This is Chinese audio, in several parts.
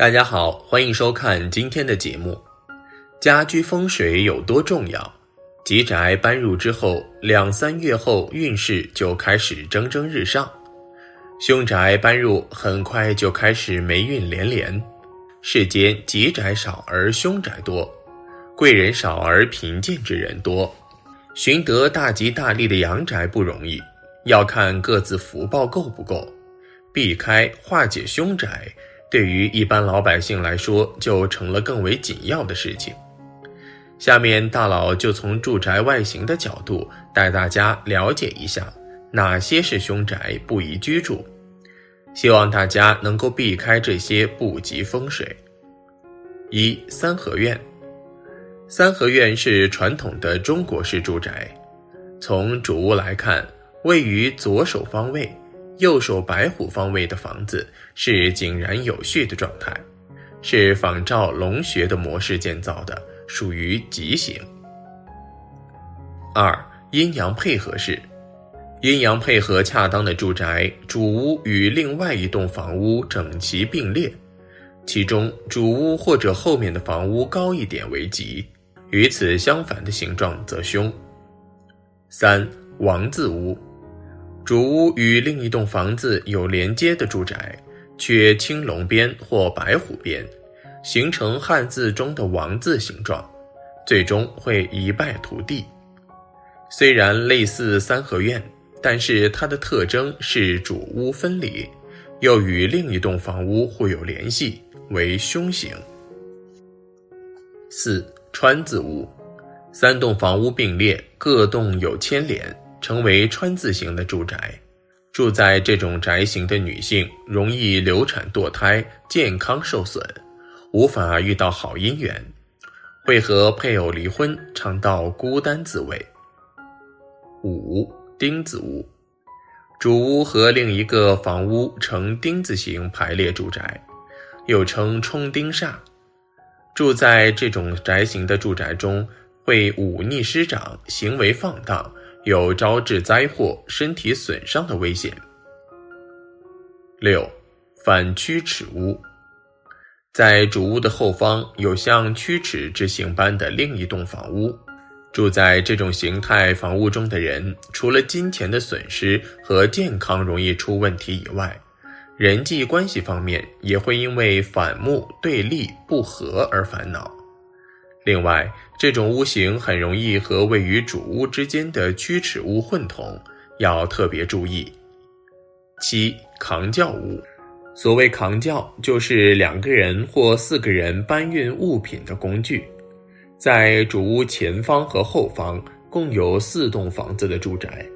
大家好，欢迎收看今天的节目。家居风水有多重要？吉宅搬入之后，两三月后运势就开始蒸蒸日上；凶宅搬入，很快就开始霉运连连。世间吉宅少而凶宅多，贵人少而贫贱之人多。寻得大吉大利的阳宅不容易，要看各自福报够不够。避开化解凶宅，对于一般老百姓来说，就成了更为紧要的事情。下面大佬就从住宅外形的角度带大家了解一下哪些是凶宅不宜居住，希望大家能够避开这些不吉风水。一三合院，三合院是传统的中国式住宅，从主屋来看，位于左手方位、右手白虎方位的房子是井然有序的状态，是仿照龙穴的模式建造的。属于吉形。二阴阳配合式，阴阳配合恰当的住宅，主屋与另外一栋房屋整齐并列，其中主屋或者后面的房屋高一点为吉，与此相反的形状则凶。三王字屋，主屋与另一栋房子有连接的住宅，却青龙边或白虎边。形成汉字中的王字形状，最终会一败涂地。虽然类似三合院，但是它的特征是主屋分离，又与另一栋房屋互有联系，为凶形。四川字屋，三栋房屋并列，各栋有牵连，成为川字形的住宅。住在这种宅型的女性，容易流产堕胎，健康受损。无法遇到好姻缘，会和配偶离婚，尝到孤单滋味。五丁字屋，主屋和另一个房屋呈丁字形排列住宅，又称冲丁煞。住在这种宅型的住宅中，会忤逆师长，行为放荡，有招致灾祸、身体损伤的危险。六反曲尺屋。在主屋的后方有像曲尺之形般的另一栋房屋，住在这种形态房屋中的人，除了金钱的损失和健康容易出问题以外，人际关系方面也会因为反目、对立、不和而烦恼。另外，这种屋型很容易和位于主屋之间的曲尺屋混同，要特别注意。七扛轿屋。所谓扛轿，就是两个人或四个人搬运物品的工具。在主屋前方和后方共有四栋房子的住宅，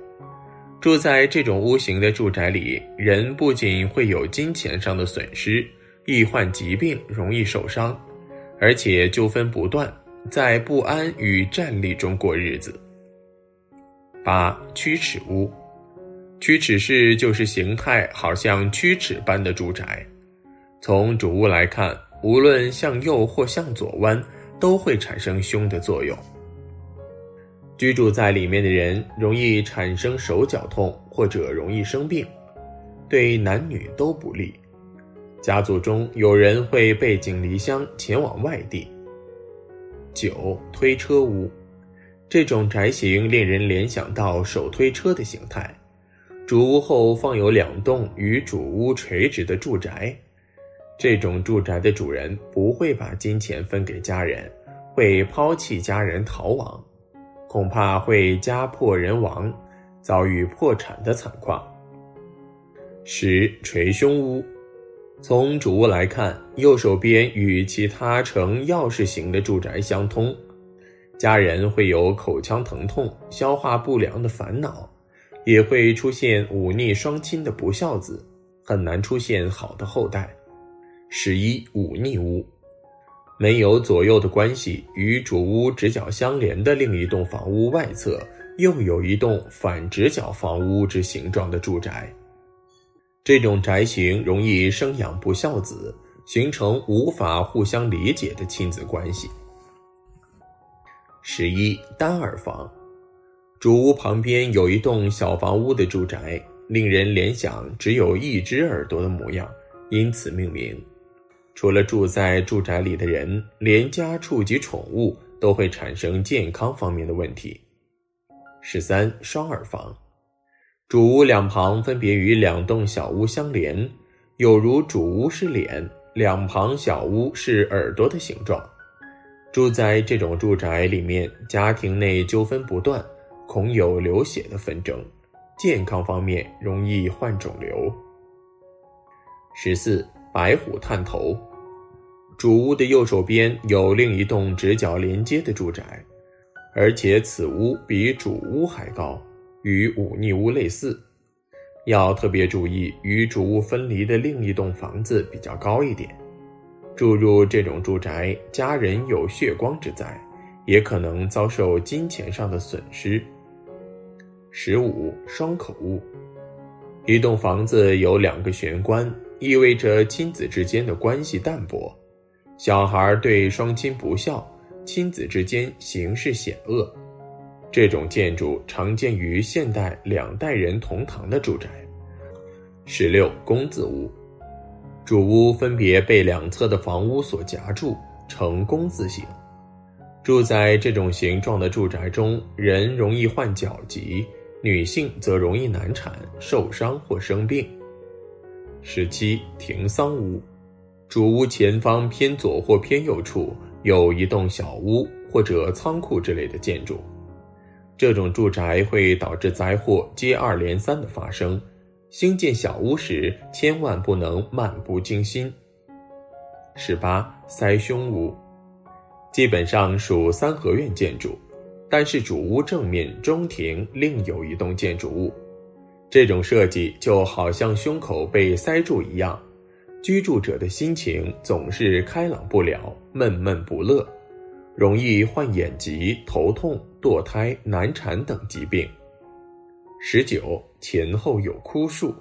住在这种屋型的住宅里，人不仅会有金钱上的损失，易患疾病，容易受伤，而且纠纷不断，在不安与战栗中过日子。八曲尺屋。曲尺式就是形态好像曲尺般的住宅，从主屋来看，无论向右或向左弯，都会产生凶的作用。居住在里面的人容易产生手脚痛或者容易生病，对男女都不利。家族中有人会背井离乡前往外地。九推车屋，这种宅型令人联想到手推车的形态。主屋后放有两栋与主屋垂直的住宅，这种住宅的主人不会把金钱分给家人，会抛弃家人逃亡，恐怕会家破人亡，遭遇破产的惨况。十捶胸屋，从主屋来看，右手边与其他呈钥匙形的住宅相通，家人会有口腔疼痛、消化不良的烦恼。也会出现忤逆双亲的不孝子，很难出现好的后代。十一忤逆屋，没有左右的关系，与主屋直角相连的另一栋房屋外侧，又有一栋反直角房屋之形状的住宅。这种宅型容易生养不孝子，形成无法互相理解的亲子关系。十一单耳房。主屋旁边有一栋小房屋的住宅，令人联想只有一只耳朵的模样，因此命名。除了住在住宅里的人，连家畜及宠物都会产生健康方面的问题。十三双耳房，主屋两旁分别与两栋小屋相连，有如主屋是脸，两旁小屋是耳朵的形状。住在这种住宅里面，家庭内纠纷不断，恐有流血的纷争，健康方面容易患肿瘤。十四。白虎探头，主屋的右手边有另一栋直角连接的住宅，而且此屋比主屋还高，与忤逆屋类似。要特别注意，与主屋分离的另一栋房子比较高一点。住入这种住宅，家人有血光之灾，也可能遭受金钱上的损失。十五双口屋，一栋房子有两个玄关。意味着亲子之间的关系淡薄，小孩对双亲不孝，亲子之间形势险恶。这种建筑常见于现代两代人同堂的住宅。十六工字屋，主屋分别被两侧的房屋所夹住，呈工字形。住在这种形状的住宅中，人容易患脚疾，女性则容易难产、受伤或生病。十七停桑屋，主屋前方偏左或偏右处有一栋小屋或者仓库之类的建筑，这种住宅会导致灾祸接二连三的发生。兴建小屋时千万不能漫不经心。十八塞胸屋，基本上属三合院建筑，但是主屋正面中庭另有一栋建筑物。这种设计就好像胸口被塞住一样，居住者的心情总是开朗不了，闷闷不乐，容易患眼疾、头痛、堕胎、难产等疾病。十九前后有枯树，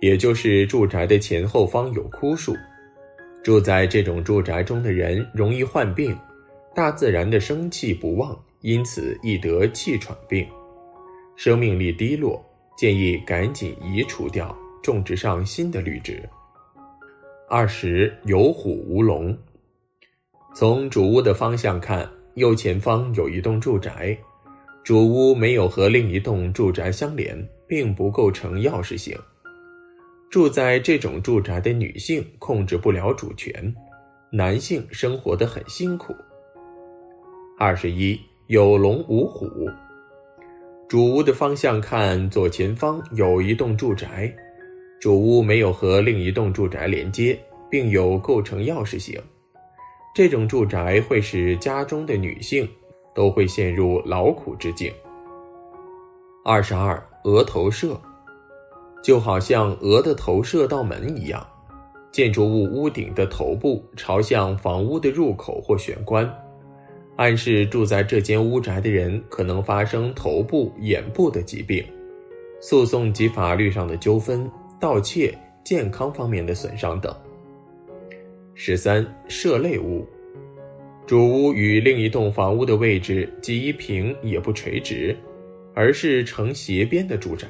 也就是住宅的前后方有枯树，住在这种住宅中的人容易患病，大自然的生气不旺，因此易得气喘病，生命力低落。建议赶紧移除掉，种植上新的绿植。二十有虎无龙。从主屋的方向看，右前方有一栋住宅，主屋没有和另一栋住宅相连，并不构成钥匙形。住在这种住宅的女性控制不了主权，男性生活的很辛苦。二十一有龙无虎。主屋的方向看，左前方有一栋住宅，主屋没有和另一栋住宅连接，并有构成钥匙形。这种住宅会使家中的女性都会陷入劳苦之境。二十二，额头射，就好像鹅的头射到门一样，建筑物屋顶的头部朝向房屋的入口或玄关。暗示住在这间屋宅的人可能发生头部、眼部的疾病、诉讼及法律上的纠纷、盗窃、健康方面的损伤等。十三舍类屋，主屋与另一栋房屋的位置既一平也不垂直，而是呈斜边的住宅。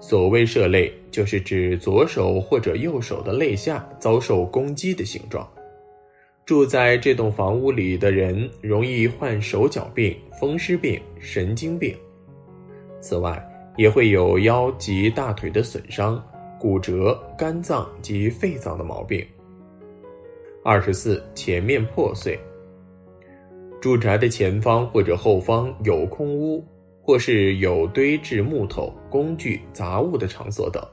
所谓舍类，就是指左手或者右手的肋下遭受攻击的形状。住在这栋房屋里的人容易患手脚病、风湿病、神经病。此外，也会有腰及大腿的损伤、骨折、肝脏及肺脏的毛病。二十四，前面破碎。住宅的前方或者后方有空屋，或是有堆置木头、工具、杂物的场所等。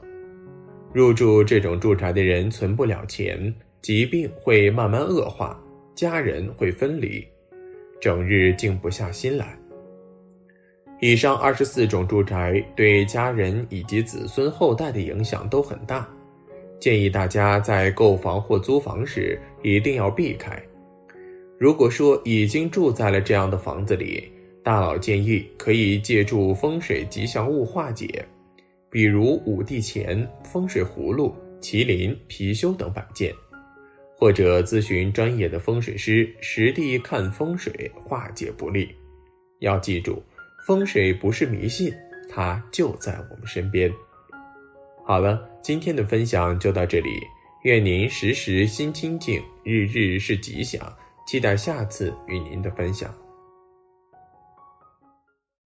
入住这种住宅的人存不了钱。疾病会慢慢恶化，家人会分离，整日静不下心来。以上二十四种住宅对家人以及子孙后代的影响都很大，建议大家在购房或租房时一定要避开。如果说已经住在了这样的房子里，大佬建议可以借助风水吉祥物化解，比如五帝钱、风水葫芦、麒麟、貔貅等摆件。或者咨询专业的风水师实地看风水化解不利。要记住，风水不是迷信，它就在我们身边。好了，今天的分享就到这里。愿您时时心清静，日日是吉祥。期待下次与您的分享。